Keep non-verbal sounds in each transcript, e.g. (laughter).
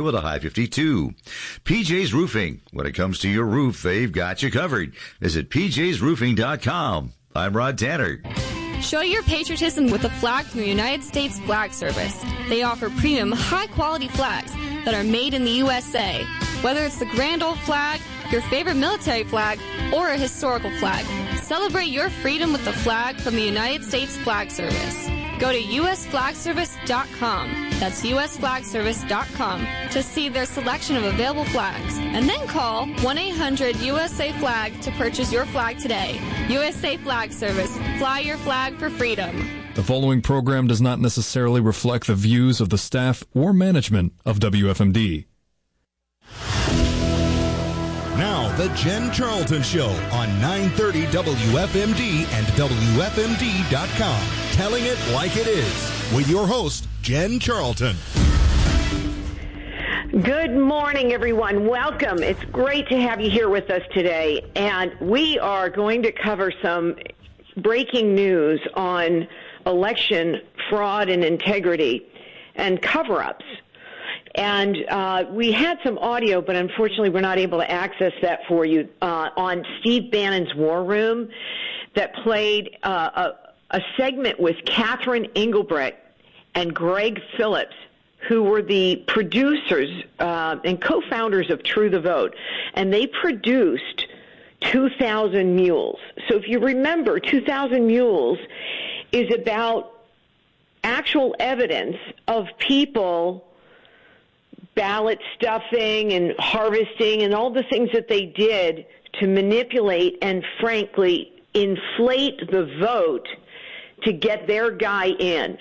with a high 52. PJ's Roofing. When it comes to your roof, they've got you covered. Visit pjsroofing.com. I'm Rod Tanner. Show your patriotism with a flag from the United States Flag Service. They offer premium, high quality flags that are made in the USA. Whether it's the grand old flag, your favorite military flag, or a historical flag, celebrate your freedom with the flag from the United States Flag Service. Go to usflagservice.com. That's usflagservice.com to see their selection of available flags. And then call 1-800-USA-FLAG to purchase your flag today. USA Flag Service. Fly your flag for freedom. The following program does not necessarily reflect the views of the staff or management of WFMD. The Jen Charlton Show on 930 WFMD and WFMD.com. Telling it like it is with your host, Jen Charlton. Good morning, everyone. Welcome. It's great to have you here with us today. And we are going to cover some breaking news on election fraud and integrity and cover ups. And uh, we had some audio, but unfortunately, we're not able to access that for you uh, on Steve Bannon's War Room that played uh, a, a segment with Catherine Engelbrecht and Greg Phillips, who were the producers uh, and co-founders of True the Vote, and they produced 2,000 Mules. So if you remember, 2,000 Mules is about actual evidence of people ballot stuffing and harvesting and all the things that they did to manipulate and frankly inflate the vote to get their guy in.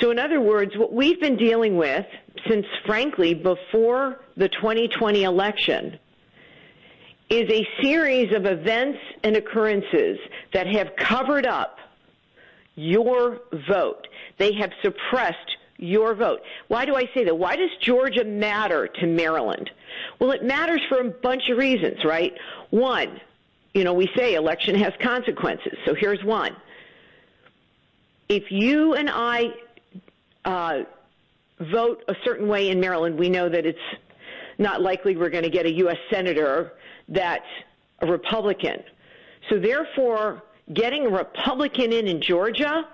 So in other words, what we've been dealing with since frankly before the 2020 election is a series of events and occurrences that have covered up your vote. They have suppressed your vote. Why do I say that? Why does Georgia matter to Maryland? Well, it matters for a bunch of reasons, right? One, you know, we say election has consequences. So here's one. If you and I uh, vote a certain way in Maryland, we know that it's not likely we're going to get a U.S. senator that's a Republican. So therefore, getting a Republican in in Georgia,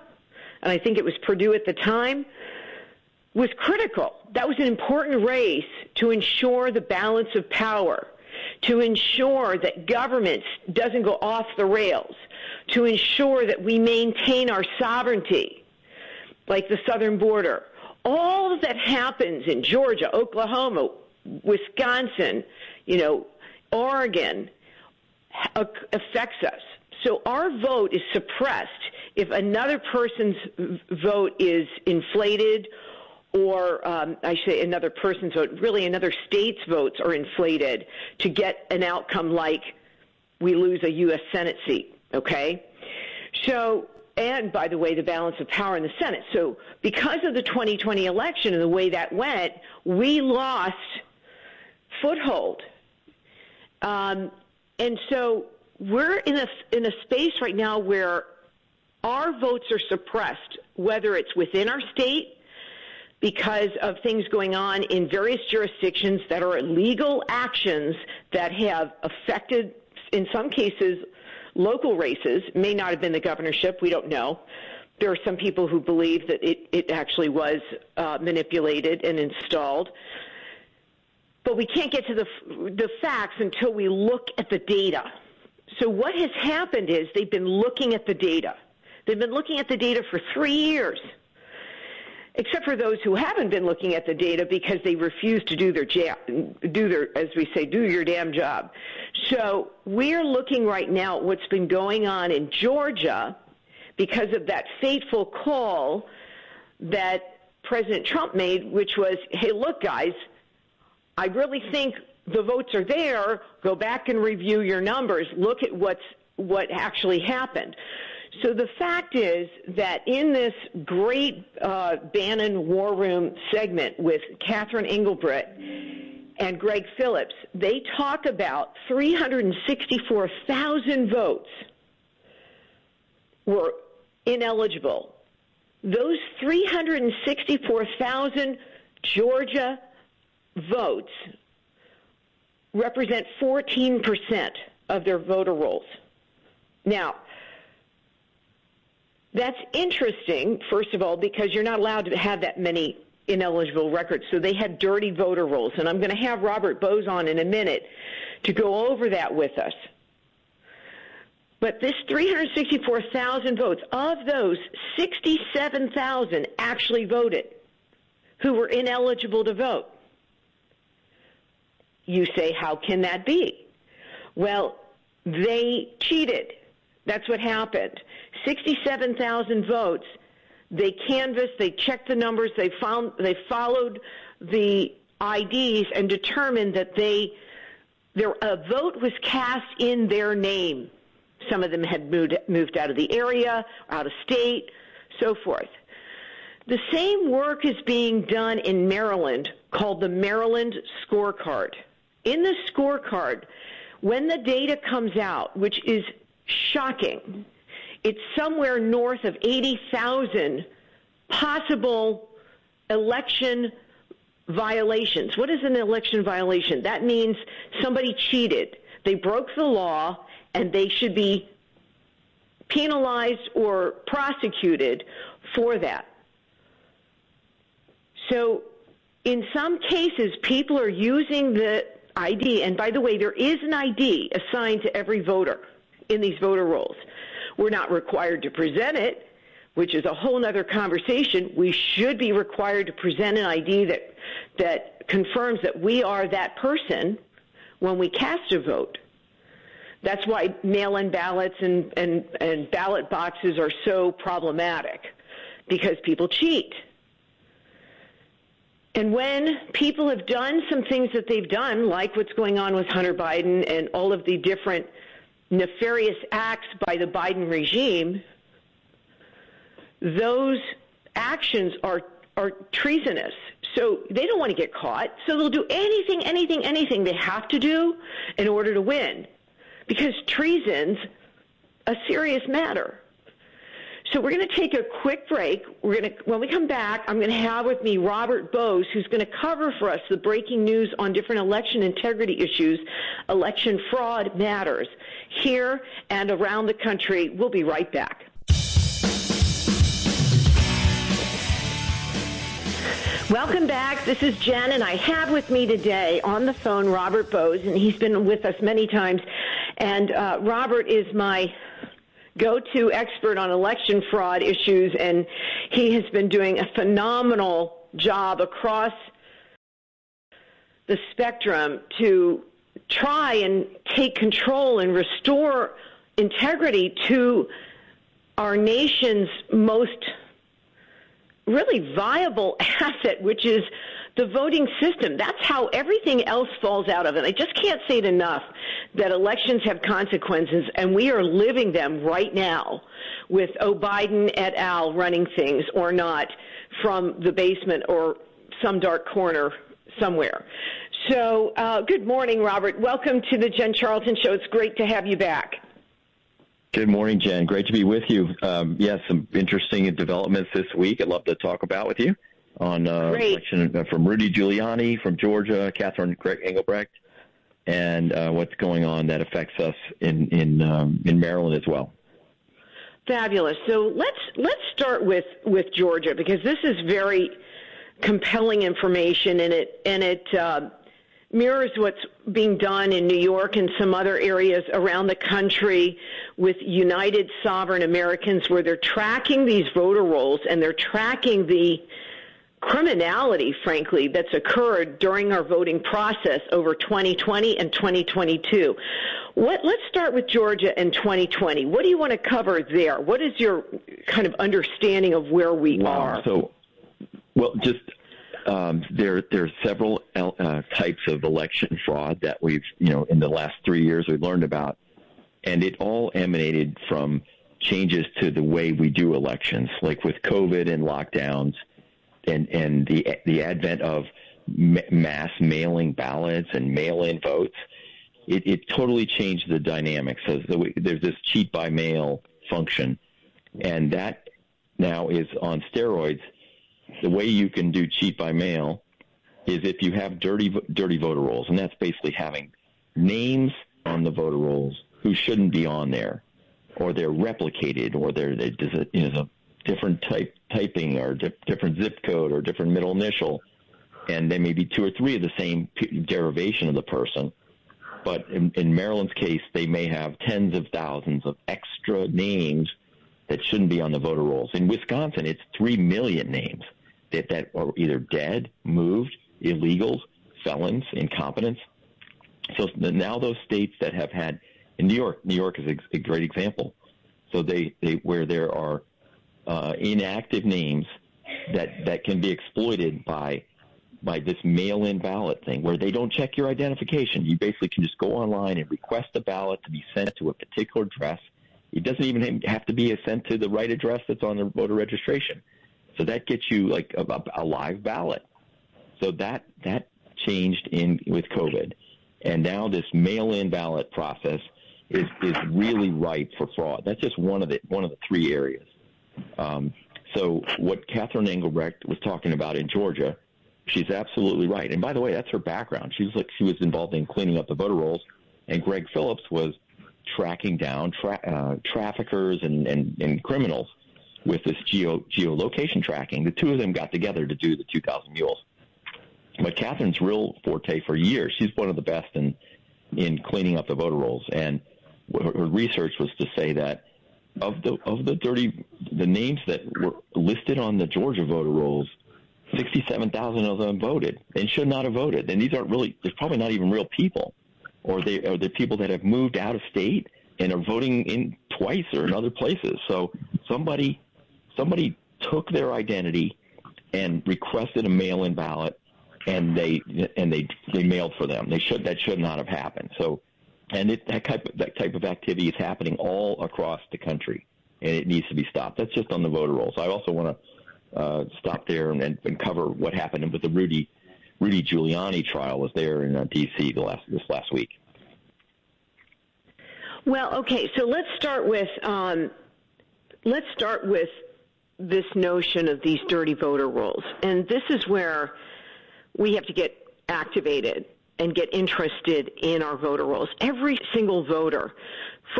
and I think it was Perdue at the time, was critical. That was an important race to ensure the balance of power, to ensure that government doesn't go off the rails, to ensure that we maintain our sovereignty, like the southern border. All that happens in Georgia, Oklahoma, Wisconsin, you know, Oregon affects us. So our vote is suppressed if another person's vote is inflated or um, I say another person's vote, really another state's votes are inflated to get an outcome like we lose a U.S. Senate seat. Okay, so and by the way, the balance of power in the Senate. So because of the 2020 election and the way that went, we lost foothold, um, and so we're in a in a space right now where our votes are suppressed, whether it's within our state because of things going on in various jurisdictions that are legal actions that have affected, in some cases, local races. May not have been the governorship, we don't know. There are some people who believe that it, it actually was uh, manipulated and installed. But we can't get to the, the facts until we look at the data. So what has happened is they've been looking at the data. They've been looking at the data for three years except for those who haven't been looking at the data because they refuse to do their jam, do their, as we say, do your damn job. So we're looking right now at what's been going on in Georgia because of that fateful call that President Trump made, which was, hey, look, guys, I really think the votes are there. Go back and review your numbers. Look at what's what actually happened. So the fact is that in this great uh, Bannon War Room segment with Catherine Engelbrecht and Greg Phillips, they talk about 364,000 votes were ineligible. Those 364,000 Georgia votes represent 14% of their voter rolls. Now, that's interesting, first of all, because you're not allowed to have that many ineligible records. So they had dirty voter rolls. And I'm going to have Robert Bowes on in a minute to go over that with us. But this 364,000 votes, of those, 67,000 actually voted who were ineligible to vote. You say, how can that be? Well, they cheated. That's what happened. 67,000 votes. They canvassed, they checked the numbers, they found, they followed the IDs and determined that they, their, a vote was cast in their name. Some of them had moved, moved out of the area, out of state, so forth. The same work is being done in Maryland called the Maryland Scorecard. In the scorecard, when the data comes out, which is shocking, it's somewhere north of 80,000 possible election violations. What is an election violation? That means somebody cheated. They broke the law and they should be penalized or prosecuted for that. So, in some cases, people are using the ID, and by the way, there is an ID assigned to every voter in these voter rolls. We're not required to present it, which is a whole other conversation. We should be required to present an ID that that confirms that we are that person when we cast a vote. That's why mail-in ballots and, and, and ballot boxes are so problematic because people cheat. And when people have done some things that they've done, like what's going on with Hunter Biden and all of the different nefarious acts by the Biden regime, those actions are are treasonous. So they don't want to get caught. So they'll do anything, anything, anything they have to do in order to win because treason's a serious matter. So we're going to take a quick break. We're going to, when we come back, I'm going to have with me Robert Bowes, who's going to cover for us the breaking news on different election integrity issues. Election fraud matters here and around the country. We'll be right back. Welcome back. This is Jen, and I have with me today on the phone Robert Bowes, and he's been with us many times. And uh, Robert is my go-to expert on election fraud issues, and he has been doing a phenomenal job across the spectrum to try and take control and restore integrity to our nation's most really viable (laughs) asset, which is the voting system. That's how everything else falls out of it. I just can't say it enough that elections have consequences, and we are living them right now with O. Biden et al. running things or not from the basement or some dark corner somewhere. So, uh, good morning, Robert. Welcome to the Jen Charlton Show. It's great to have you back. Good morning, Jen. Great to be with you. Um, yes, yeah, some interesting developments this week. I'd love to talk about with you on uh, election uh, from Rudy Giuliani from Georgia, Catherine Greg Engelbrecht, and uh, what's going on that affects us in in um, in Maryland as well. Fabulous. So let's let's start with with Georgia because this is very compelling information, and it and it uh, mirrors what's being done in New York and some other areas around the country with United Sovereign Americans, where they're tracking these voter rolls and they're tracking the criminality, frankly, that's occurred during our voting process over 2020 and 2022. What, let's start with Georgia and 2020. What do you want to cover there? What is your kind of understanding of where we wow. are? So, well, just um, there there are several uh, types of election fraud that we've you know in the last three years we've learned about, and it all emanated from changes to the way we do elections, like with COVID and lockdowns, and and the the advent of mass mailing ballots and mail-in votes. It, it totally changed the dynamics. So, so there's this cheat by mail function, and that now is on steroids the way you can do cheat by mail is if you have dirty dirty voter rolls, and that's basically having names on the voter rolls who shouldn't be on there, or they're replicated, or they're there's a, you know, different type typing, or di- different zip code, or different middle initial, and there may be two or three of the same p- derivation of the person. But in, in Maryland's case, they may have tens of thousands of extra names that shouldn't be on the voter rolls. In Wisconsin, it's three million names that, that are either dead, moved, illegals, felons, incompetents. So now those states that have had, in New York, New York is a, great example. So they, they where there are uh, inactive names that that can be exploited by by this mail-in ballot thing, where they don't check your identification. You basically can just go online and request a ballot to be sent to a particular address. It doesn't even have to be sent to the right address that's on the voter registration. So that gets you like a, a live ballot. So that that changed in with COVID, and now this mail-in ballot process is is really ripe for fraud. That's just one of the one of the three areas. Um, so what Catherine Engelbrecht was talking about in Georgia, she's absolutely right. And by the way, that's her background. She was like she was involved in cleaning up the voter rolls, and Greg Phillips was tracking down tra- uh, traffickers and, and, and criminals with this geo geolocation tracking. The two of them got together to do the 2,000 mules. But Catherine's real forte for years. She's one of the best in in cleaning up the voter rolls, and her, research was to say that of the of the dirty the names that were listed on the Georgia voter rolls, 67,000 of them voted and should not have voted. And these aren't really there's probably not even real people, or they are the people that have moved out of state and are voting in twice or in other places. So somebody somebody took their identity and requested a mail-in ballot, and they and they they mailed for them. They should that should not have happened. So, and it, that type of, that type of activity is happening all across the country, and it needs to be stopped. That's just on the voter rolls. I also want to uh, stop there and, and cover what happened with the Rudy Rudy Giuliani trial was there in uh, D.C. the last this last week. Well, okay, so let's start with um, let's start with this notion of these dirty voter rolls. And this is where we have to get activated and get interested in our voter rolls. Every single voter,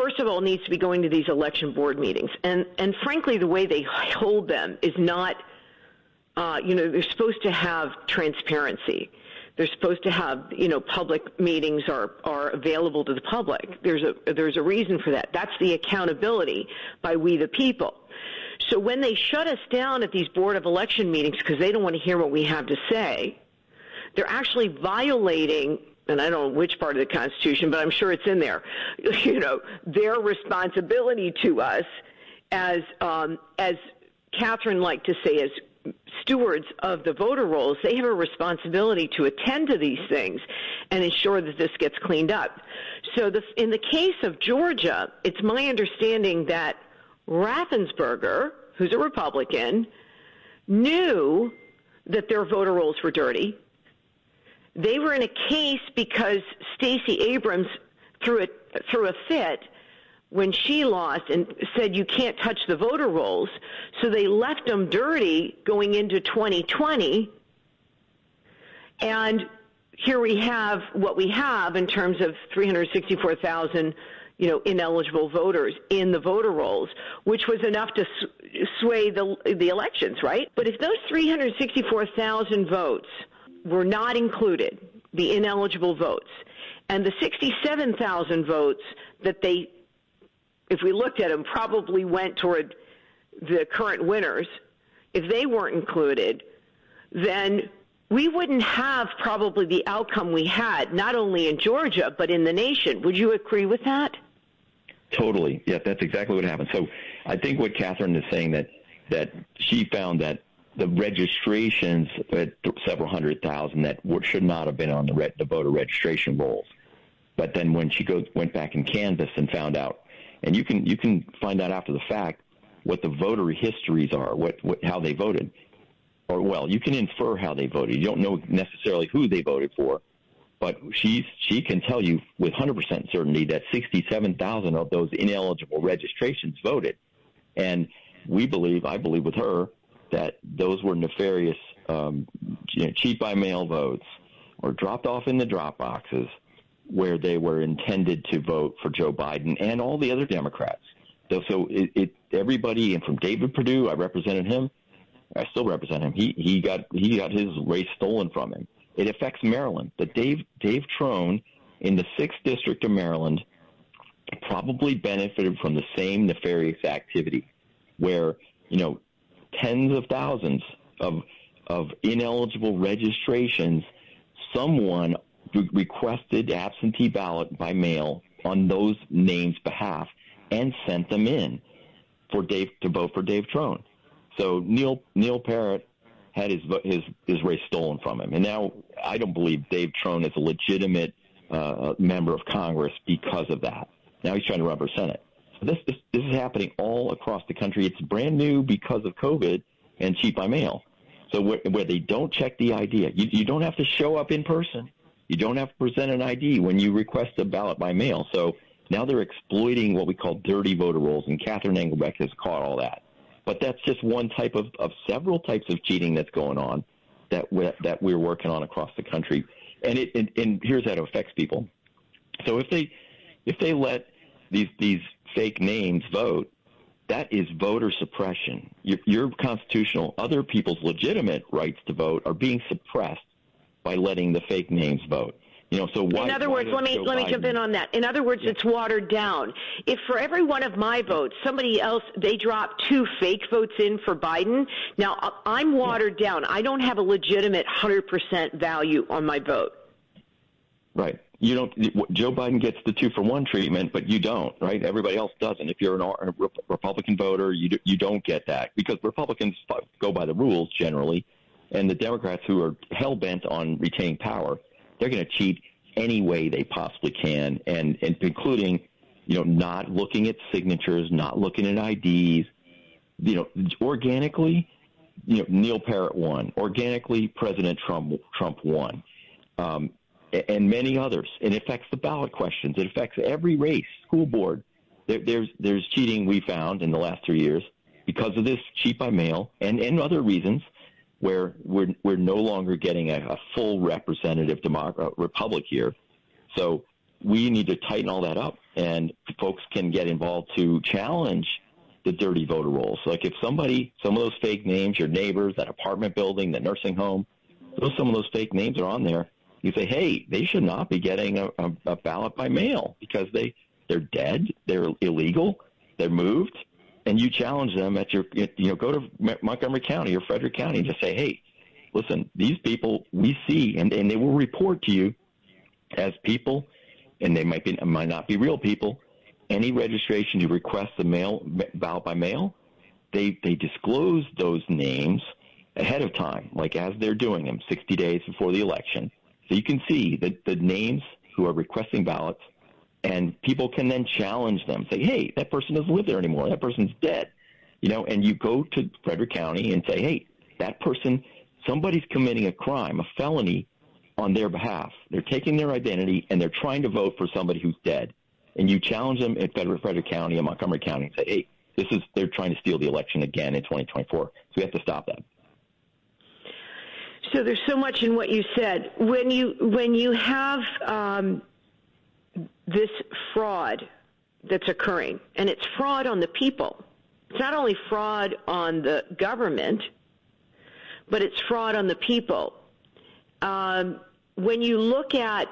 first of all, needs to be going to these election board meetings. And, and frankly, the way they hold them is not, uh, you know, they're supposed to have transparency. They're supposed to have, you know, public meetings are, are available to the public. There's a, there's a reason for that. That's the accountability by we the people. So when they shut us down at these Board of Election meetings because they don't want to hear what we have to say, they're actually violating and I don't know which part of the Constitution, but I'm sure it's in there. (laughs) You know, their responsibility to us as um, as Catherine liked to say, as stewards of the voter rolls, they have a responsibility to attend to these things and ensure that this gets cleaned up. So, the, in the case of Georgia, it's my understanding that Raffensperger, who's a Republican, knew that their voter rolls were dirty. They were in a case because Stacey Abrams threw a, threw a fit when she lost and said you can't touch the voter rolls. So they left them dirty going into 2020. And here we have what we have in terms of 364,000 you know, ineligible voters in the voter rolls, which was enough to sway the the elections, right? But if those 364,000 votes were not included, the ineligible votes, and the 67,000 votes that they, if we looked at them, probably went toward the current winners, if they weren't included, then we wouldn't have probably the outcome we had, not only in Georgia, but in the nation. Would you agree with that? Totally. Yeah, that's exactly what happened. So I think what Catherine is saying that that she found that the registrations at several hundred thousand that should not have been on the, re- the voter registration rolls. But then when she goes went back and canvassed and found out, and you can you can find out after the fact what the voter histories are, what, what how they voted, or well, you can infer how they voted. You don't know necessarily who they voted for, but she's she can tell you with 100% certainty that 67,000 of those ineligible registrations voted, and we believe, I believe with her, that those were nefarious um, you know, cheat by mail votes or dropped off in the drop boxes where they were intended to vote for Joe Biden and all the other Democrats. So, so it, it everybody, and from David Perdue, I represented him. I still represent him. He he got he got his race stolen from him. It affects Maryland. But Dave Dave Trone in the sixth district of Maryland probably benefited from the same nefarious activity, where you know tens of thousands of of ineligible registrations. Someone requested absentee ballot by mail on those names' behalf and sent them in for Dave to vote for Dave Trone. So Neil Neil Parrott had his his his race stolen from him, and now I don't believe Dave Trone is a legitimate uh, member of Congress because of that. Now he's trying to represent it. So this, this this is happening all across the country. It's brand new because of COVID and cheat by mail. So where, where they don't check the ID, you, you don't have to show up in person. You don't have to present an ID when you request a ballot by mail. So now they're exploiting what we call dirty voter rolls, and Catherine Engelbrecht has caught all that. But that's just one type of, of several types of cheating that's going on that we're, that we're working on across the country. And it and, and here's how it affects people. So if they if they let these these fake names vote, that is voter suppression. Your, your constitutional, other people's legitimate rights to vote are being suppressed by letting the fake names vote. You know, so why, in other words, let me let me jump in on that. In other words, yeah. it's watered down. If for every one of my votes, somebody else they drop two fake votes in for Biden, now uh, I'm watered yeah. down. I don't have a legitimate 100% value on my vote. Right. You don't. Joe Biden gets the two for one treatment, but you don't. Right. Everybody else doesn't. If you're a Republican voter, you you don't get that because Republicans go by the rules generally, and the Democrats who are hell bent on retaining power they're going to cheat any way they possibly can, and, and including, you know, not looking at signatures, not looking at IDs, you know, organically, you know, Neil Parrott won. Organically, President Trump Trump won, um, and many others. It affects the ballot questions. It affects every race, school board. There, there's there's cheating we found in the last three years because of this cheat by mail and and other reasons where we're we're no longer getting a, a full representative democrat republic here. So we need to tighten all that up, and folks can get involved to challenge the dirty voter rolls. Like if somebody, some of those fake names, your neighbors, that apartment building, the nursing home, those some of those fake names are on there. You say, hey, they should not be getting a, a, a ballot by mail because they they're dead, they're illegal, they're moved, and you challenge them at your, you know, go to Montgomery County or Frederick County and just say, hey, listen, these people we see, and, and they will report to you as people, and they might be might not be real people. Any registration you request the mail ballot by mail, they they disclose those names ahead of time, like as they're doing them, 60 days before the election, so you can see that the names who are requesting ballots and people can then challenge them, say, "Hey, that person doesn't live there anymore. That person's dead," you know. And you go to Frederick County and say, "Hey, that person, somebody's committing a crime, a felony, on their behalf. They're taking their identity and they're trying to vote for somebody who's dead." And you challenge them in Frederick, Frederick County and Montgomery County and say, "Hey, this is they're trying to steal the election again in 2024. So we have to stop that." So there's so much in what you said. When you when you have um, this fraud that's occurring, and it's fraud on the people. It's not only fraud on the government, but it's fraud on the people. Um, when you look at,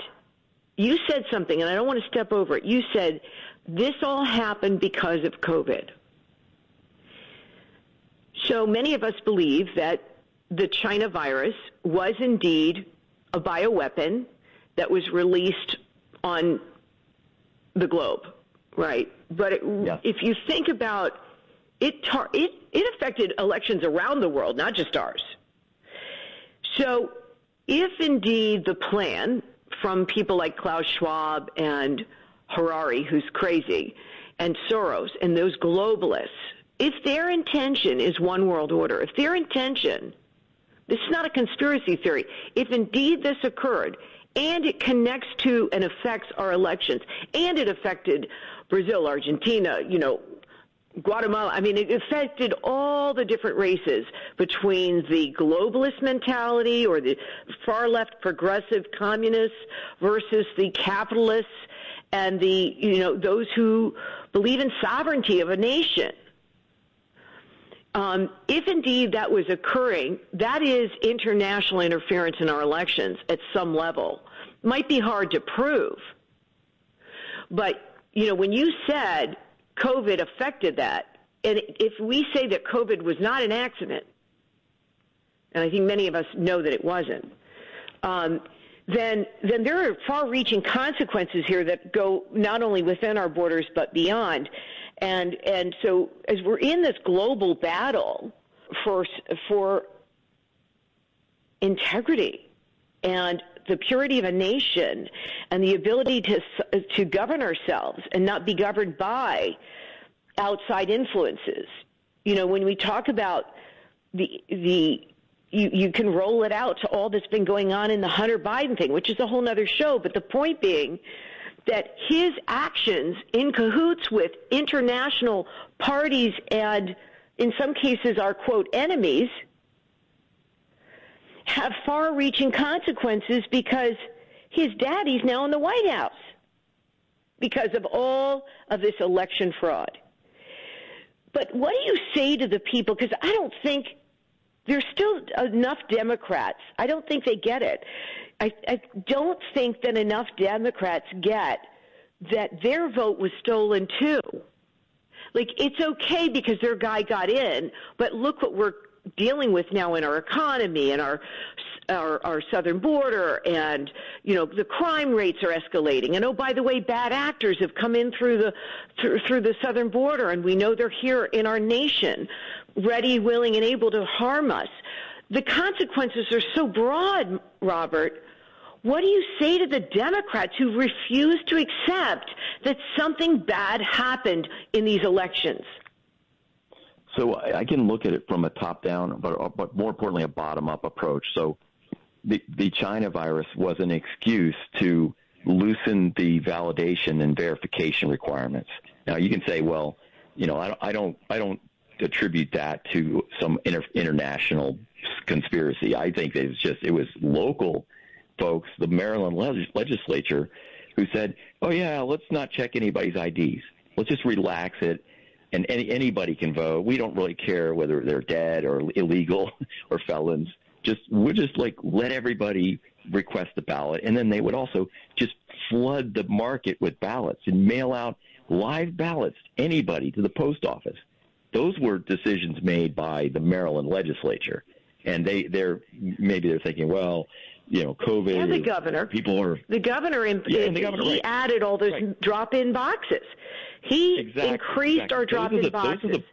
you said something, and I don't want to step over it. You said this all happened because of COVID. So many of us believe that the China virus was indeed a bioweapon that was released on the globe, right? But it, yes. if you think about it, tar- it, it affected elections around the world, not just ours. So, if indeed the plan from people like Klaus Schwab and Harari, who's crazy, and Soros and those globalists, if their intention is one world order, if their intention, this is not a conspiracy theory, if indeed this occurred, and it connects to and affects our elections. And it affected Brazil, Argentina, you know, Guatemala, I mean, it affected all the different races between the globalist mentality or the far left progressive communists versus the capitalists and the, you know, those who believe in sovereignty of a nation. Um, if indeed that was occurring, that is international interference in our elections at some level. Might be hard to prove. But, you know, when you said COVID affected that. And if we say that COVID was not an accident, and I think many of us know that it wasn't, um, then then there are far-reaching consequences here that go not only within our borders but beyond. And and so as we're in this global battle for for integrity and the purity of a nation and the ability to to govern ourselves and not be governed by outside influences. You know, when we talk about the the you, you can roll it out to all that's been going on in the Hunter Biden thing, which is a whole other show. But the point being that his actions in cahoots with international parties and in some cases our quote enemies – have far reaching consequences because his daddy's now in the White House because of all of this election fraud. But what do you say to the people? Because I don't think there's still enough Democrats. I don't think they get it. I, I don't think that enough Democrats get that their vote was stolen too. Like, it's okay because their guy got in, but look what we're dealing with now in our economy and our our, our southern border and you know the crime rates are escalating and oh by the way bad actors have come in through the through, through the southern border and we know they're here in our nation ready willing and able to harm us the consequences are so broad robert what do you say to the Democrats who refuse to accept that something bad happened in these elections? So I can look at it from a top-down, but, uh, but more importantly, a bottom-up approach. So the, the China virus was an excuse to loosen the validation and verification requirements. Now you can say, well, you know, I don't, I don't, I don't attribute that to some inter- international conspiracy. I think it's just it was local folks, the Maryland legislature, who said, "Oh yeah, let's not check anybody's IDs. Let's just relax it and any, anybody can vote. We don't really care whether they're dead or illegal (laughs) or felons. Just we're just like let everybody request the ballot, and then they would also just flood the market with ballots and mail out live ballots anybody to the post office. Those were decisions made by the Maryland legislature, and they they're maybe they're thinking, well, you know, COVID. And the governor. People are. The governor, in, yeah, the governor he right. added all those right. drop-in boxes. He exactly, increased exactly. our drop-in the, boxes. The,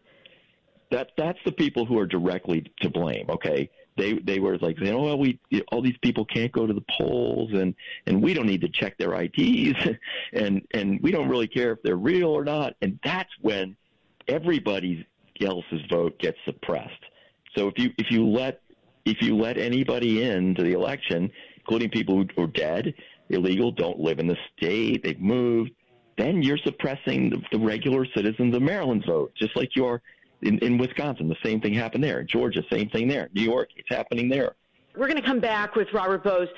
that that's the people who are directly to blame. Okay, they they were like saying, oh well, we all these people can't go to the polls, and and we don't need to check their IDs, (laughs) and and we don't really care if they're real or not. And that's when everybody else's vote gets suppressed. So if you if you let if you let anybody into the election, including people who are dead, illegal, don't live in the state, they've moved, then you're suppressing the, the regular citizens of Maryland's vote, just like you are in, in Wisconsin. The same thing happened there. Georgia, same thing there. New York, it's happening there. We're going to come back with Robert Bowes.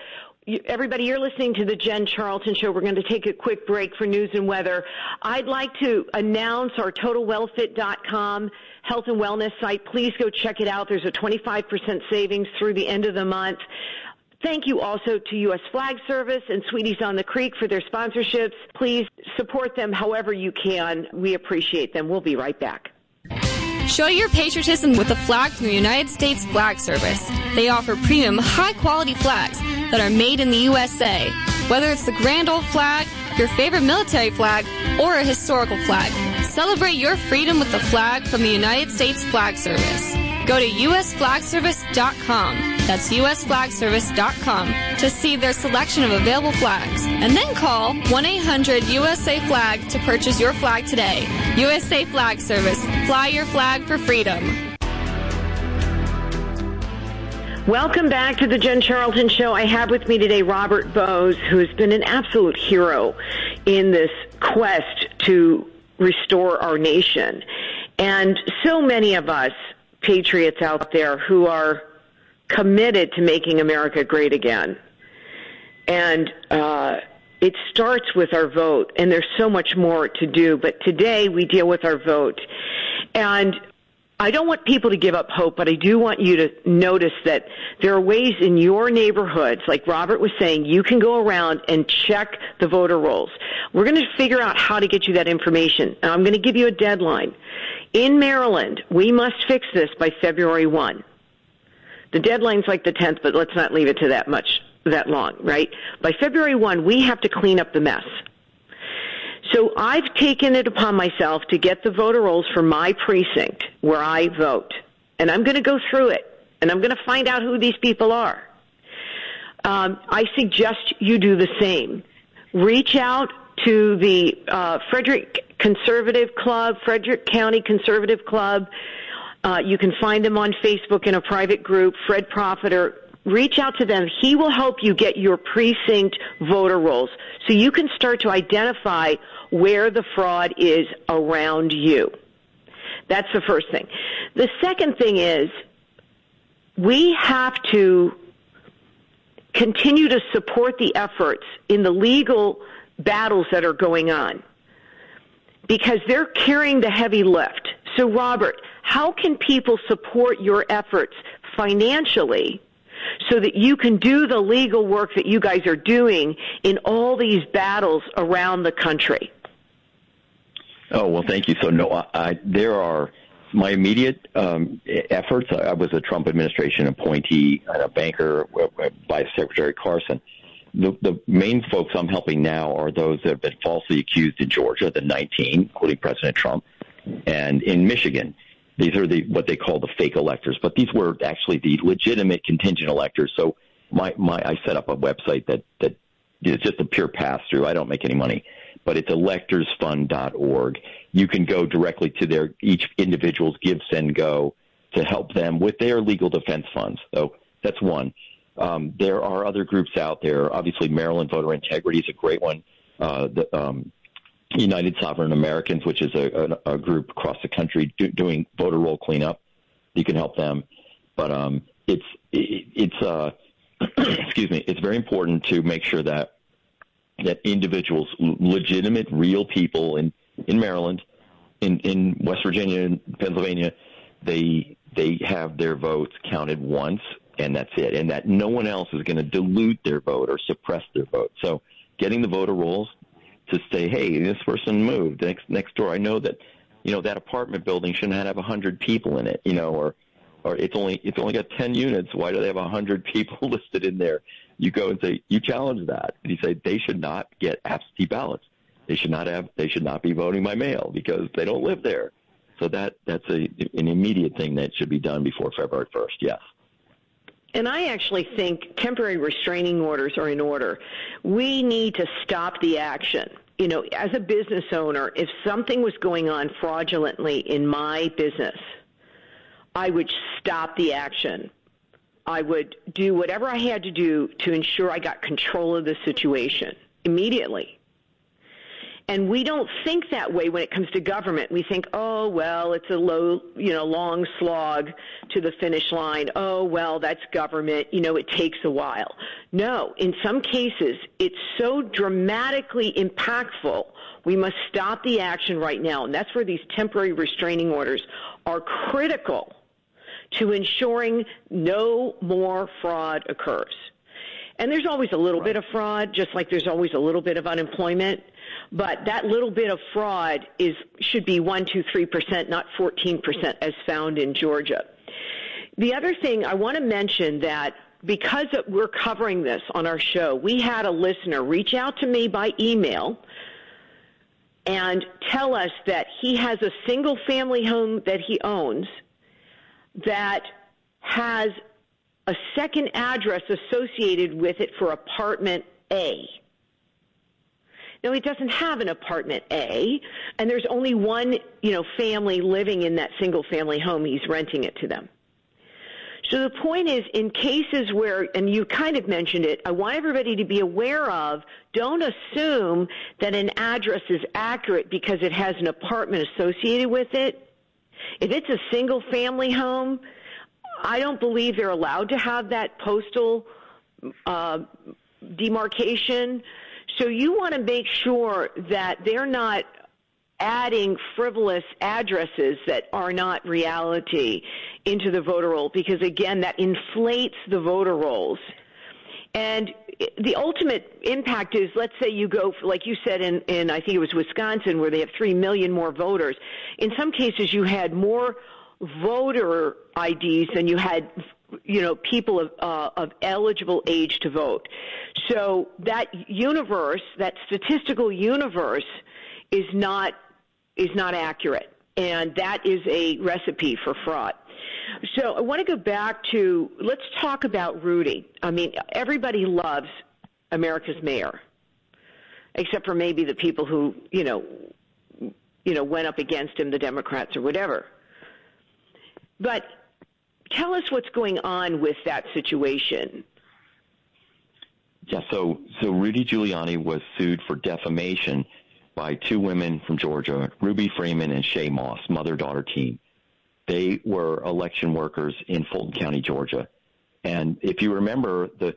Everybody, you're listening to the Jen Charlton Show. We're going to take a quick break for news and weather. I'd like to announce our TotalWellFit.com health and wellness site. Please go check it out. There's a 25% savings through the end of the month. Thank you also to U.S. Flag Service and Sweeties on the Creek for their sponsorships. Please support them however you can. We appreciate them. We'll be right back. Show your patriotism with a flag from the United States Flag Service. They offer premium, high quality flags that are made in the USA. Whether it's the grand old flag, your favorite military flag, or a historical flag, celebrate your freedom with the flag from the United States Flag Service. Go to usflagservice.com. That's usflagservice.com to see their selection of available flags. And then call 1-800-USA-FLAG to purchase your flag today. USA Flag Service. Fly your flag for freedom. Welcome back to the Jen Charlton Show. I have with me today Robert Bowes, who has been an absolute hero in this quest to restore our nation. And so many of us patriots out there who are committed to making America great again. And uh, it starts with our vote, and there's so much more to do. But today we deal with our vote. And I don't want people to give up hope, but I do want you to notice that there are ways in your neighborhoods, like Robert was saying, you can go around and check the voter rolls. We're going to figure out how to get you that information. And I'm going to give you a deadline. In Maryland, we must fix this by February 1. The deadline's like the 10th, but let's not leave it to that much, that long, right? By February 1, we have to clean up the mess. So I've taken it upon myself to get the voter rolls for my precinct where I vote. And I'm going to go through it. And I'm going to find out who these people are. Um, I suggest you do the same. Reach out to the uh, Frederick Conservative Club, Frederick County Conservative Club. Uh, you can find them on Facebook in a private group, Fred Profiter. Reach out to them. He will help you get your precinct voter rolls so you can start to identify where the fraud is around you. That's the first thing. The second thing is we have to continue to support the efforts in the legal battles that are going on because they're carrying the heavy lift. So, Robert, how can people support your efforts financially so that you can do the legal work that you guys are doing in all these battles around the country? Oh well, thank you. So no, I, I there are my immediate um, efforts. I was a Trump administration appointee and a banker by Secretary Carson. The, the main folks I'm helping now are those that have been falsely accused in Georgia, the 19, including President Trump, and in Michigan. These are the what they call the fake electors, but these were actually the legitimate contingent electors. So my my I set up a website that that is just a pure pass through. I don't make any money but it's electorsfund.org. You can go directly to their each individual's Give Send Go to help them with their legal defense funds. So that's one. Um, there are other groups out there. Obviously, Maryland Voter Integrity is a great one. Uh, the, um, United Sovereign Americans, which is a, a, a group across the country do, doing voter roll cleanup. You can help them, but um, it's it, it's uh, (clears throat) excuse me. It's very important to make sure that that individuals, legitimate, real people in in Maryland, in in West Virginia, and Pennsylvania, they they have their votes counted once, and that's it, and that no one else is going to dilute their vote or suppress their vote. So, getting the voter rolls to say, hey, this person moved next next door. I know that, you know, that apartment building shouldn't have a hundred people in it, you know, or or it's only it's only got ten units. Why do they have a hundred (laughs) people listed in there? you go and say you challenge that, and you say they should not get absentee ballots. They should not have. They should not be voting by mail because they don't live there. So that that's a an immediate thing that should be done before February first. Yes. And I actually think temporary restraining orders are in order. We need to stop the action. You know, as a business owner, if something was going on fraudulently in my business, I would stop the action I would do whatever I had to do to ensure I got control of the situation immediately. And we don't think that way when it comes to government. We think, oh, well, it's a low, you know, long slog to the finish line. Oh, well, that's government. You know, it takes a while. No, in some cases, it's so dramatically impactful. We must stop the action right now. And that's where these temporary restraining orders are critical to ensuring no more fraud occurs. And there's always a little bit of fraud, just like there's always a little bit of unemployment. But that little bit of fraud is should be one, two, three percent, not fourteen percent, as found in Georgia. The other thing I want to mention that because we're covering this on our show, we had a listener reach out to me by email and tell us that he has a single family home that he owns that has a second address associated with it for apartment A. Now he doesn't have an apartment A, and there's only one, you know, family living in that single family home. He's renting it to them. So the point is, in cases where, and you kind of mentioned it, I want everybody to be aware of, don't assume that an address is accurate because it has an apartment associated with it If it's a single family home, I don't believe they're allowed to have that postal uh, demarcation. So you want to make sure that they're not adding frivolous addresses that are not reality into the voter roll because again that inflates the voter rolls and the ultimate impact is let's say you go like you said in, in i think it was wisconsin where they have three million more voters in some cases you had more voter ids than you had you know people of uh, of eligible age to vote so that universe that statistical universe is not is not accurate and that is a recipe for fraud so I want to go back to let's talk about Rudy. I mean, everybody loves America's mayor, except for maybe the people who you know, you know, went up against him, the Democrats or whatever. But tell us what's going on with that situation. Yeah, so so Rudy Giuliani was sued for defamation by two women from Georgia, Ruby Freeman and Shaye Moss, mother-daughter team. They were election workers in Fulton County, Georgia. And if you remember the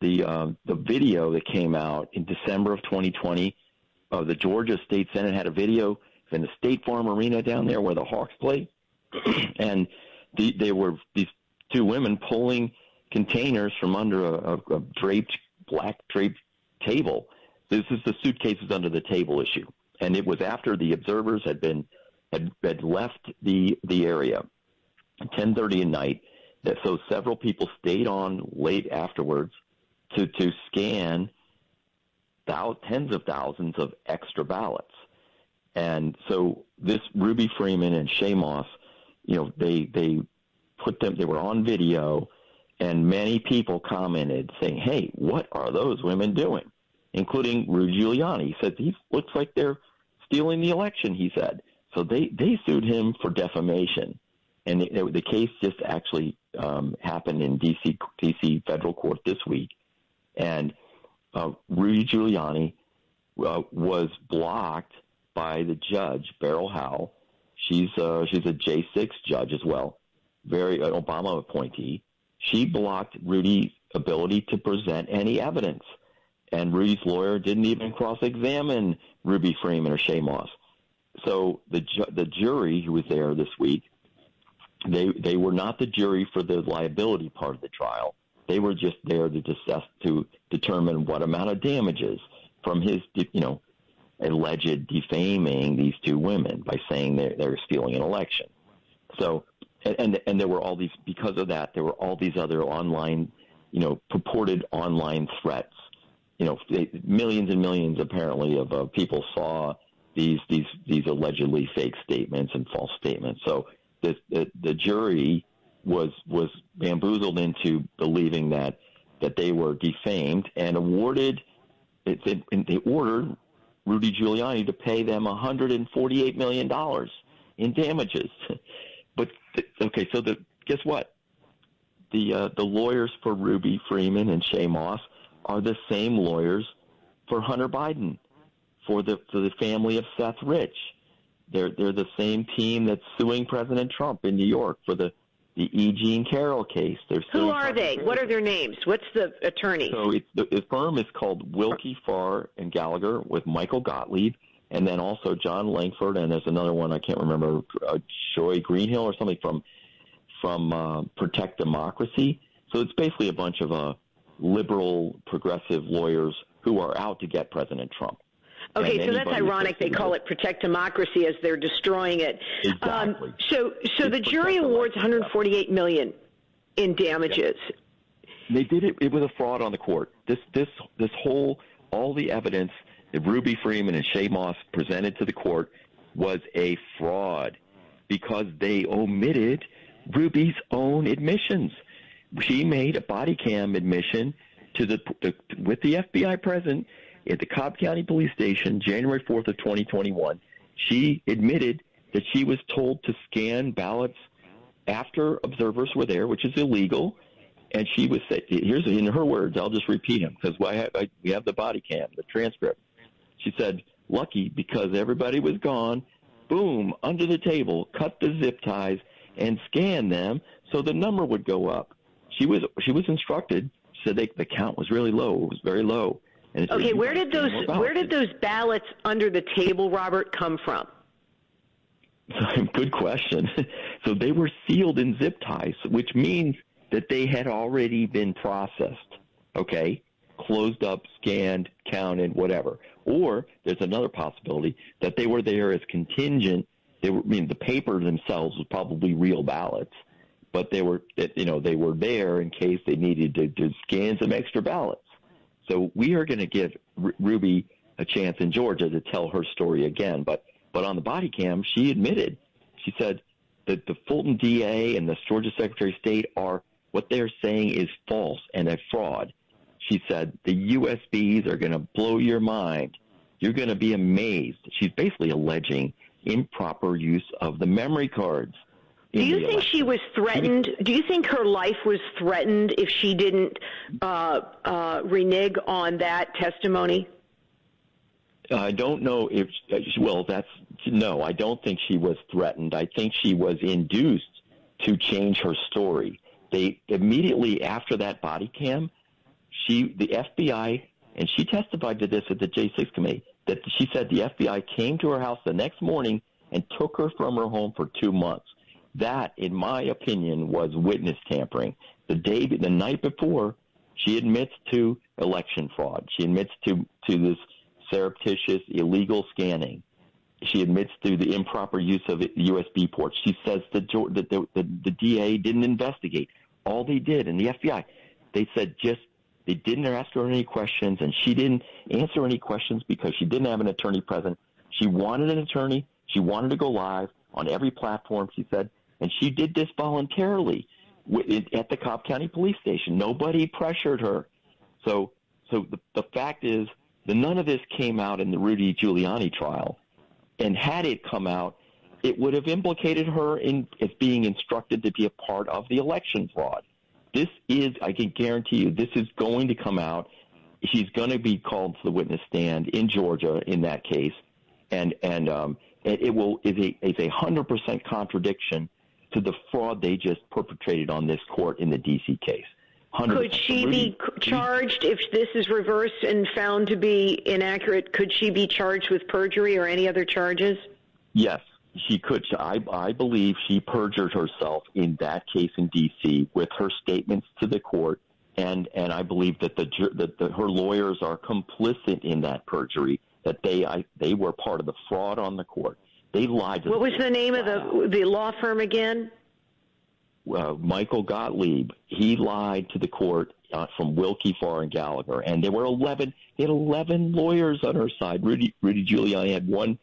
the uh, the video that came out in December of 2020, uh, the Georgia State Senate had a video in the State Farm Arena down there where the Hawks play, (clears throat) and the, they were these two women pulling containers from under a, a, a draped black draped table. This is the suitcases under the table issue, and it was after the observers had been had, had left the the area 10:30 at night. That so several people stayed on late afterwards to to scan thousands, tens of thousands of extra ballots. And so this Ruby Freeman and Shaye Moss, you know, they they put them. They were on video, and many people commented saying, "Hey, what are those women doing?" Including Rudy Giuliani. He said, "He looks like they're stealing the election." He said. So they, they sued him for defamation. And the, the case just actually um, happened in DC, DC federal court this week. And uh, Rudy Giuliani uh, was blocked by the judge, Beryl Howell. She's, uh, she's a J6 judge as well, very an Obama appointee. She blocked Rudy's ability to present any evidence. And Rudy's lawyer didn't even cross examine Ruby Freeman or Shaye Moss so the ju- the jury who was there this week, they they were not the jury for the liability part of the trial. They were just there to discuss to determine what amount of damages from his you know alleged defaming these two women by saying they're, they're stealing an election. So and, and and there were all these because of that there were all these other online you know purported online threats. You know, they, millions and millions apparently of uh, people saw these these these allegedly fake statements and false statements. So the the, the jury was was bamboozled into believing that that they were defamed and awarded it, it, they ordered Rudy Giuliani to pay them 148 million dollars in damages. (laughs) but okay, so the guess what? The uh, the lawyers for Ruby Freeman and Shaye Moss are the same lawyers for Hunter Biden for the for the family of Seth Rich. They're they're the same team that's suing President Trump in New York for the the E. Jean Carroll case. They're Who are they? What are their names? What's the attorney? So it's, the, the firm is called Willkie Farr and Gallagher with Michael Gottlieb, and then also John Langford, and there's another one I can't remember, uh, Joy Greenhill or something from from uh, Protect Democracy. So it's basically a bunch of uh, liberal, progressive lawyers who are out to get President Trump. Okay, so that's ironic. They call it protect democracy as they're destroying it. Exactly. Um, so, so the jury awards 148 million in damages. They did it. It was a fraud on the court. This, this, this whole, all the evidence that Ruby Freeman and Shaye Moss presented to the court was a fraud because they omitted Ruby's own admissions. She made a body cam admission to the, the with the FBI present at the Cobb County Police Station, January 4th of 2021. She admitted that she was told to scan ballots after observers were there, which is illegal. And she was said, here's in her words, I'll just repeat them because we have the body cam, the transcript. She said, lucky because everybody was gone. boom, under the table, cut the zip ties and scan them so the number would go up. She was she was instructed. Said they, the count was really low. It was very low. Okay, where did those where did those ballots under the table, Robert, come from? (laughs) Good question. (laughs) so they were sealed in zip ties, which means that they had already been processed. Okay, closed up, scanned, counted, whatever. Or there's another possibility that they were there as contingent. They were, I mean, the paper themselves was probably real ballots, but they were, you know, they were there in case they needed to, to scan some extra ballots. So we are going to give R- Ruby a chance in Georgia to tell her story again. But but on the body cam, she admitted, she said that the Fulton DA and the Georgia Secretary of State are what they're saying is false and a fraud. She said the USBs are going to blow your mind. You're going to be amazed. She's basically alleging improper use of the memory cards. Do you think election. she was threatened? Do you think her life was threatened if she didn't uh, uh, renege on that testimony? I don't know if, well, that's, no, I don't think she was threatened. I think she was induced to change her story. They immediately after that body cam, she, the FBI, and she testified to this at the J6 committee, that she said the FBI came to her house the next morning and took her from her home for two months. That, in my opinion, was witness tampering. The day, the night before, she admits to election fraud. She admits to, to this surreptitious, illegal scanning. She admits to the improper use of USB ports. She says that the, the, the, the DA didn't investigate. All they did, and the FBI, they said just they didn't ask her any questions, and she didn't answer any questions because she didn't have an attorney present. She wanted an attorney. She wanted to go live on every platform, she said, and she did this voluntarily at the Cobb County Police Station. Nobody pressured her. So, so the, the fact is, that none of this came out in the Rudy Giuliani trial, and had it come out, it would have implicated her in as being instructed to be a part of the election fraud. This is, I can guarantee you, this is going to come out. She's going to be called to the witness stand in Georgia in that case, and and um, it, will is a is a hundred percent contradiction to the fraud they just perpetrated on this court in the D.C. case. Could she be charged if this is reversed and found to be inaccurate? Could she be charged with perjury or any other charges? Yes, she could. I, I believe she perjured herself in that case in D.C. with her statements to the court, and and I believe that the that the, her lawyers are complicit in that perjury. That they I, they were part of the fraud on the court. They lied. what was the name of the the law firm again? Uh, Michael Gottlieb. He lied to the court uh, from Willkie Farr and Gallagher, and there were eleven. He had eleven lawyers on her side. Rudy Rudy Giuliani had one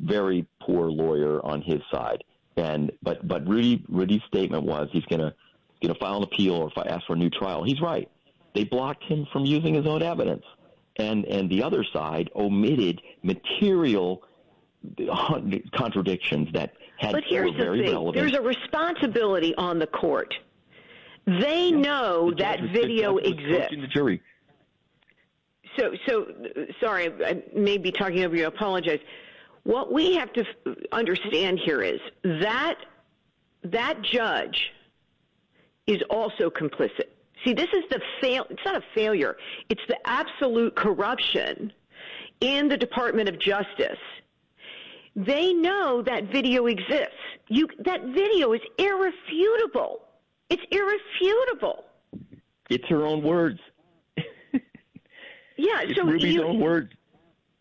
very poor lawyer on his side. And but but Rudy Rudy's statement was he's gonna gonna file an appeal or ask for a new trial. He's right. They blocked him from using his own evidence, and and the other side omitted material contradictions that had but here's were very the thing. relevant. There's a responsibility on the court. They know The that video exists. The jury. So, so sorry, I may be talking over you. I apologize. What we have to f- understand here is that that judge is also complicit. See, this is the fail. It's not a failure. It's the absolute corruption in the Department of Justice. They know that video exists. You, that video is irrefutable. It's irrefutable. It's her own words. (laughs) Yeah. It's so Ruby's you, own words.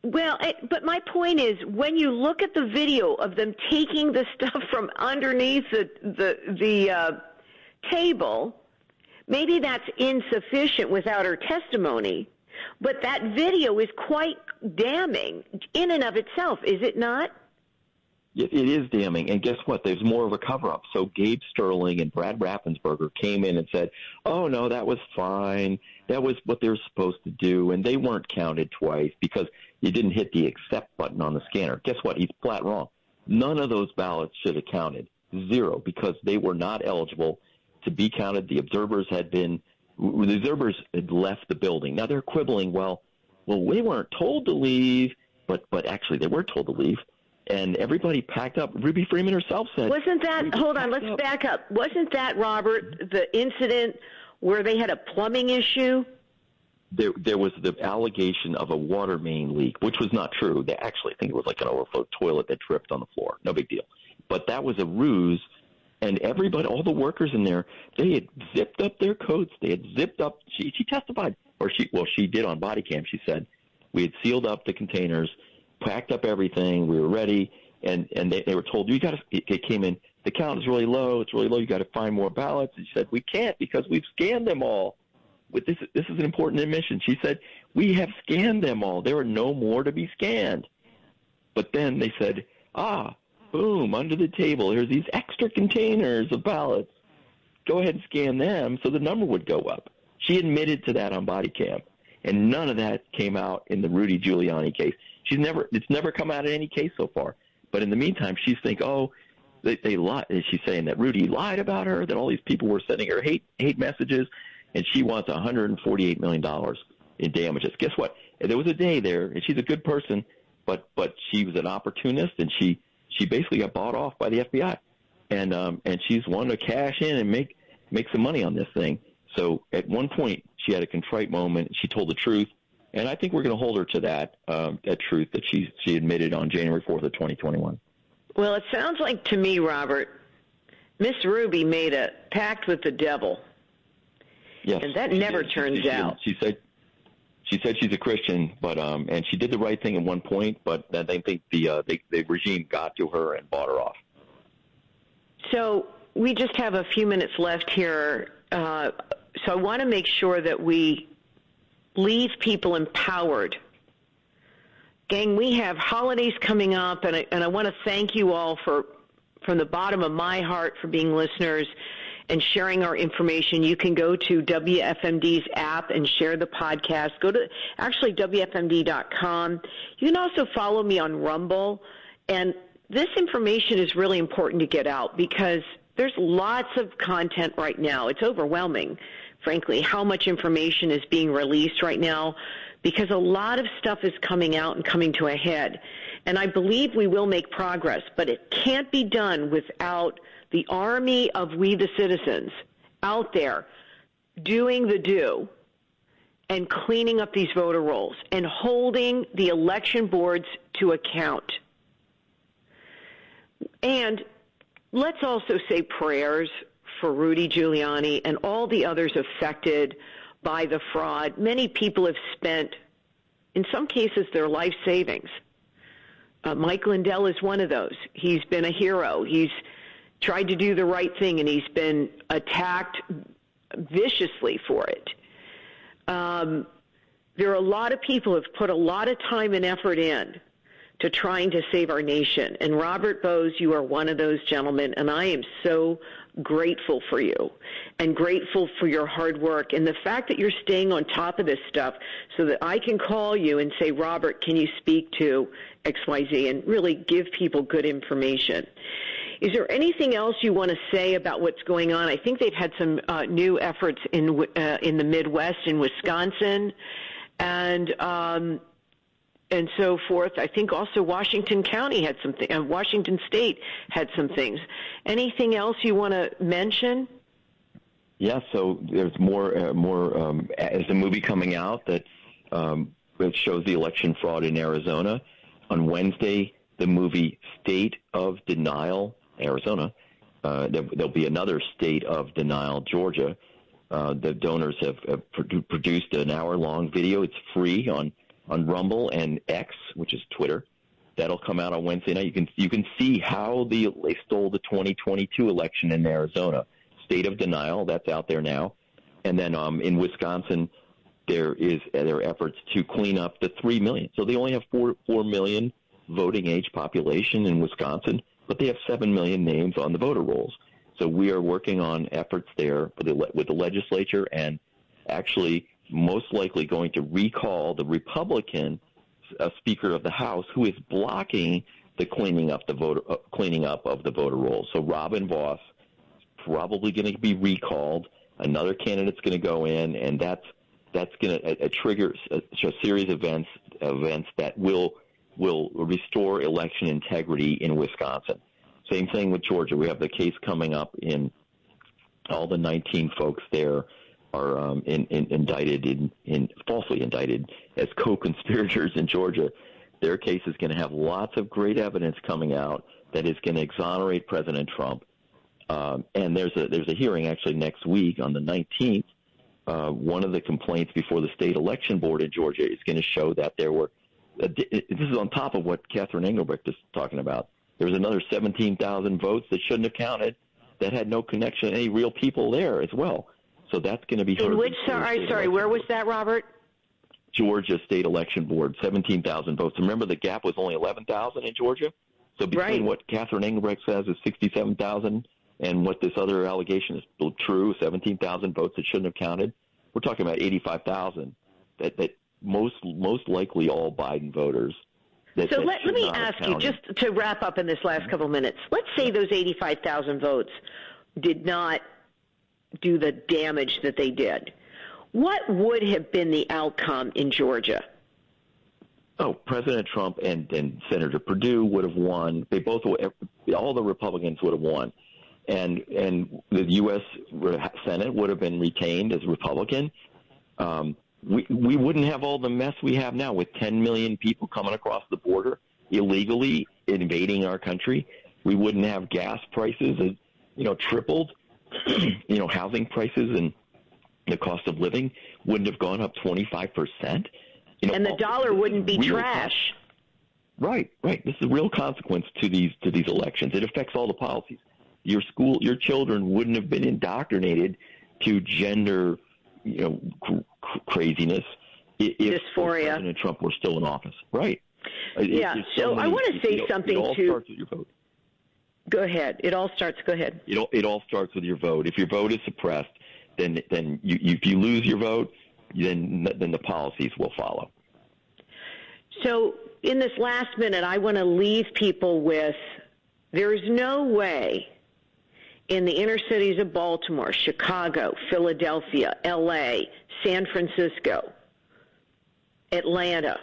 Well, I, but my point is, when you look at the video of them taking the stuff from underneath the the the uh, table, maybe that's insufficient without her testimony. But that video is quite damning in and of itself, is it not? It, is damning. And guess what? There's more of a cover up. So Gabe Sterling and Brad Raffensperger came in and said, oh, no, that was fine. That was what they were supposed to do. And they weren't counted twice because you didn't hit the accept button on the scanner. Guess what? He's flat wrong. None of those ballots should have counted. Zero because they were not eligible to be counted. The observers had been, the observers had left the building. Now they're quibbling, well, well, we weren't told to leave, but, but actually they were told to leave and everybody packed up. Ruby Freeman herself said, "Wasn't that? Hold on, let's up. back up. Wasn't that Robert the incident where they had a plumbing issue?" There, there was the allegation of a water main leak, which was not true. They actually think it was like an overflow toilet that tripped on the floor. No big deal. But that was a ruse, and everybody, all the workers in there, they had zipped up their coats. They had zipped up. She, she testified, or she, well, she did on body cam. She said we had sealed up the containers, packed up everything. We were ready, and and they, they were told you got to. It came in. The count is really low. It's really low. You got to find more ballots. And she said we can't because we've scanned them all with this this is an important admission. She said, "We have scanned them all. There are no more to be scanned." But then they said, "Ah, boom, under the table. Here's these extra containers of ballots. Go ahead and scan them so the number would go up." She admitted to that on body cam, and none of that came out in the Rudy Giuliani case. She's never it's never come out in any case so far. But in the meantime, she's think, "Oh, they, they lied." She's saying that Rudy lied about her, that all these people were sending her hate hate messages and she wants 148 million dollars in damages. Guess what? There was a day there, and she's a good person, but but she was an opportunist, and she she basically got bought off by the FBI, and um and she's wanting to cash in and make make some money on this thing. So at one point, she had a contrite moment. She told the truth, and I think we're going to hold her to that um, that truth that she she admitted on January 4th of 2021. Well, it sounds like to me, Robert, Miss Ruby made a pact with the devil Yes, and that never did. turns she, out. She said she said she's a Christian, but um, and she did the right thing at one point, but then they think the uh, they, the regime got to her and bought her off. So we just have a few minutes left here. Uh, so I want to make sure that we leave people empowered. Gang, we have holidays coming up, and I, and I want to thank you all for, from the bottom of my heart, for being listeners and sharing our information. You can go to WFMD's app and share the podcast. Go to actually WFMD.com. You can also follow me on Rumble. And this information is really important to get out because there's lots of content right now. It's overwhelming, frankly, how much information is being released right now because a lot of stuff is coming out and coming to a head. And I believe we will make progress, but it can't be done without the army of we the citizens out there doing the do and cleaning up these voter rolls and holding the election boards to account. And let's also say prayers for Rudy Giuliani and all the others affected by the fraud. Many people have spent, in some cases, their life savings. Uh, Mike Lindell is one of those. He's been a hero. He's tried to do the right thing, and he's been attacked viciously for it. Um, there are a lot of people who have put a lot of time and effort in to trying to save our nation. And Robert Bowes, you are one of those gentlemen, and I am so grateful for you and grateful for your hard work and the fact that you're staying on top of this stuff so that I can call you and say, Robert, can you speak to XYZ and really give people good information. Is there anything else you want to say about what's going on? I think they've had some uh, new efforts in uh, in the Midwest, in Wisconsin, and um, and so forth. I think also Washington County had something. Uh, Washington State had some things. Anything else you want to mention? Yeah, so there's more uh, more um, as a movie coming out that um, that shows the election fraud in Arizona. On Wednesday, the movie State of Denial Arizona. Uh, there, will be another state of denial, Georgia. Uh, the donors have, have produced an hour-long video. It's free on on Rumble and X, which is Twitter. That'll come out on Wednesday night. You can you can see how the they stole the 2022 election in Arizona. State of denial. That's out there now. And then um, in Wisconsin, there is are efforts to clean up the three million. So they only have four four million voting age population in Wisconsin but they have 7 million names on the voter rolls. So we are working on efforts there with the, with the legislature and actually most likely going to recall the Republican uh, Speaker of the House who is blocking the cleaning up the voter uh, cleaning up of the voter rolls. So Robin Vos probably going to be recalled. Another candidate's going to go in, and that's that's going to uh, trigger a, a, series of events events that will will restore election integrity in Wisconsin. Same thing with Georgia. We have the case coming up in all the 19 folks there are um, in, in, indicted in, in falsely indicted as co-conspirators in Georgia. Their case is going to have lots of great evidence coming out that is going to exonerate President Trump. Um, and there's a there's a hearing actually next week on the 19th. Uh, one of the complaints before the state election board in Georgia is going to show that there were. Uh, this is on top of what Catherine Engelbrecht is talking about. There was another 17,000 votes that shouldn't have counted that had no connection to any real people there as well. So that's going to be in which sorry sorry where was that Robert? Georgia State Election Board, 17,000 votes. Remember the gap was only 11,000 in Georgia. So between right. what Catherine Engelbrecht says is 67,000 and what this other allegation is true, 17,000 votes that shouldn't have counted, we're talking about 85,000 that that most most likely all Biden voters that, so that let, let me ask you, just to wrap up in this last mm-hmm. couple minutes, let's say those 85,000 votes did not do the damage that they did. What would have been the outcome in Georgia? Oh, President Trump and, and Senator Perdue would have won. They both, all the Republicans would have won, and and the U.S. Senate would have been retained as Republican. Um, we we wouldn't have all the mess we have now with 10 million people coming across the border illegally invading our country. We wouldn't have gas prices, you know, tripled. (clears throat) you know, housing prices and the cost of living wouldn't have gone up 25 percent. You know, and the dollar wouldn't be trash. Right, right. This is a real consequence to these to these elections. It affects all the policies. Your school, your children wouldn't have been indoctrinated to gender you know cr- craziness if Dysphoria. President Trump were still in office. Right. Yeah. So, so many, I want to say it, something it all to. Starts with your vote. Go ahead. It all starts. Go ahead. It all, it all starts with your vote. If your vote is suppressed, then then you, you, if you lose your vote, then then the policies will follow. So in this last minute, I want to leave people with: there is no way in the inner cities of Baltimore, Chicago, Philadelphia, LA, San Francisco, Atlanta,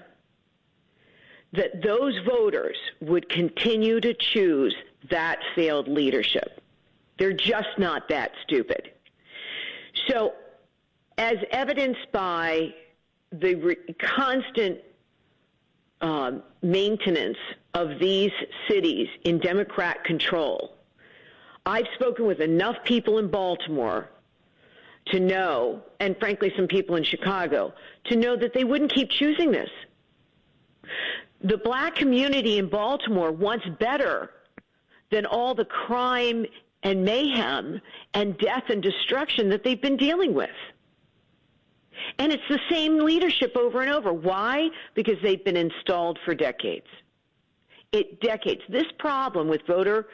that those voters would continue to choose that failed leadership. They're just not that stupid. So, as evidenced by the re- constant um, maintenance of these cities in Democrat control, I've spoken with enough people in Baltimore to know, and frankly, some people in Chicago, to know that they wouldn't keep choosing this. The black community in Baltimore wants better than all the crime and mayhem and death and destruction that they've been dealing with. And it's the same leadership over and over. Why? Because they've been installed for decades. It decades. This problem with voter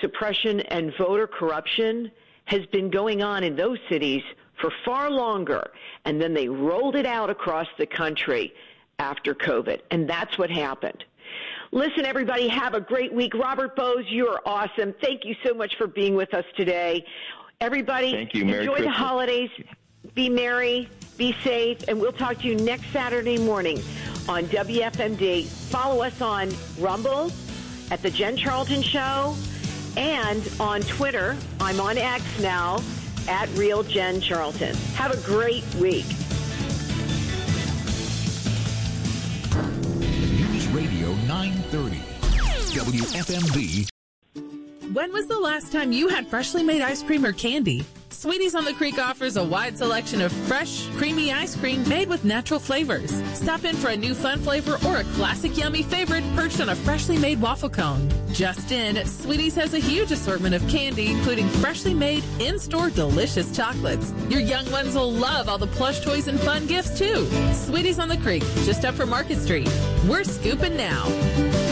suppression and voter corruption has been going on in those cities for far longer. And then they rolled it out across the country after COVID. And that's what happened. Listen, everybody, have a great week. Robert Bowes, you are awesome. Thank you so much for being with us today. Everybody, Thank you. enjoy Christmas. the holidays. Be merry, be safe, and we'll talk to you next Saturday morning on WFMD. Follow us on Rumble at The Jen Charlton Show and on Twitter. I'm on X now at Real Jen Charlton. Have a great week. News Radio 930. WFMD. When was the last time you had freshly made ice cream or candy? Sweeties on the Creek offers a wide selection of fresh, creamy ice cream made with natural flavors. Stop in for a new fun flavor or a classic yummy favorite perched on a freshly made waffle cone. Just in, Sweeties has a huge assortment of candy, including freshly made, in-store delicious chocolates. Your young ones will love all the plush toys and fun gifts too. Sweeties on the Creek, just up from Market Street. We're scooping now.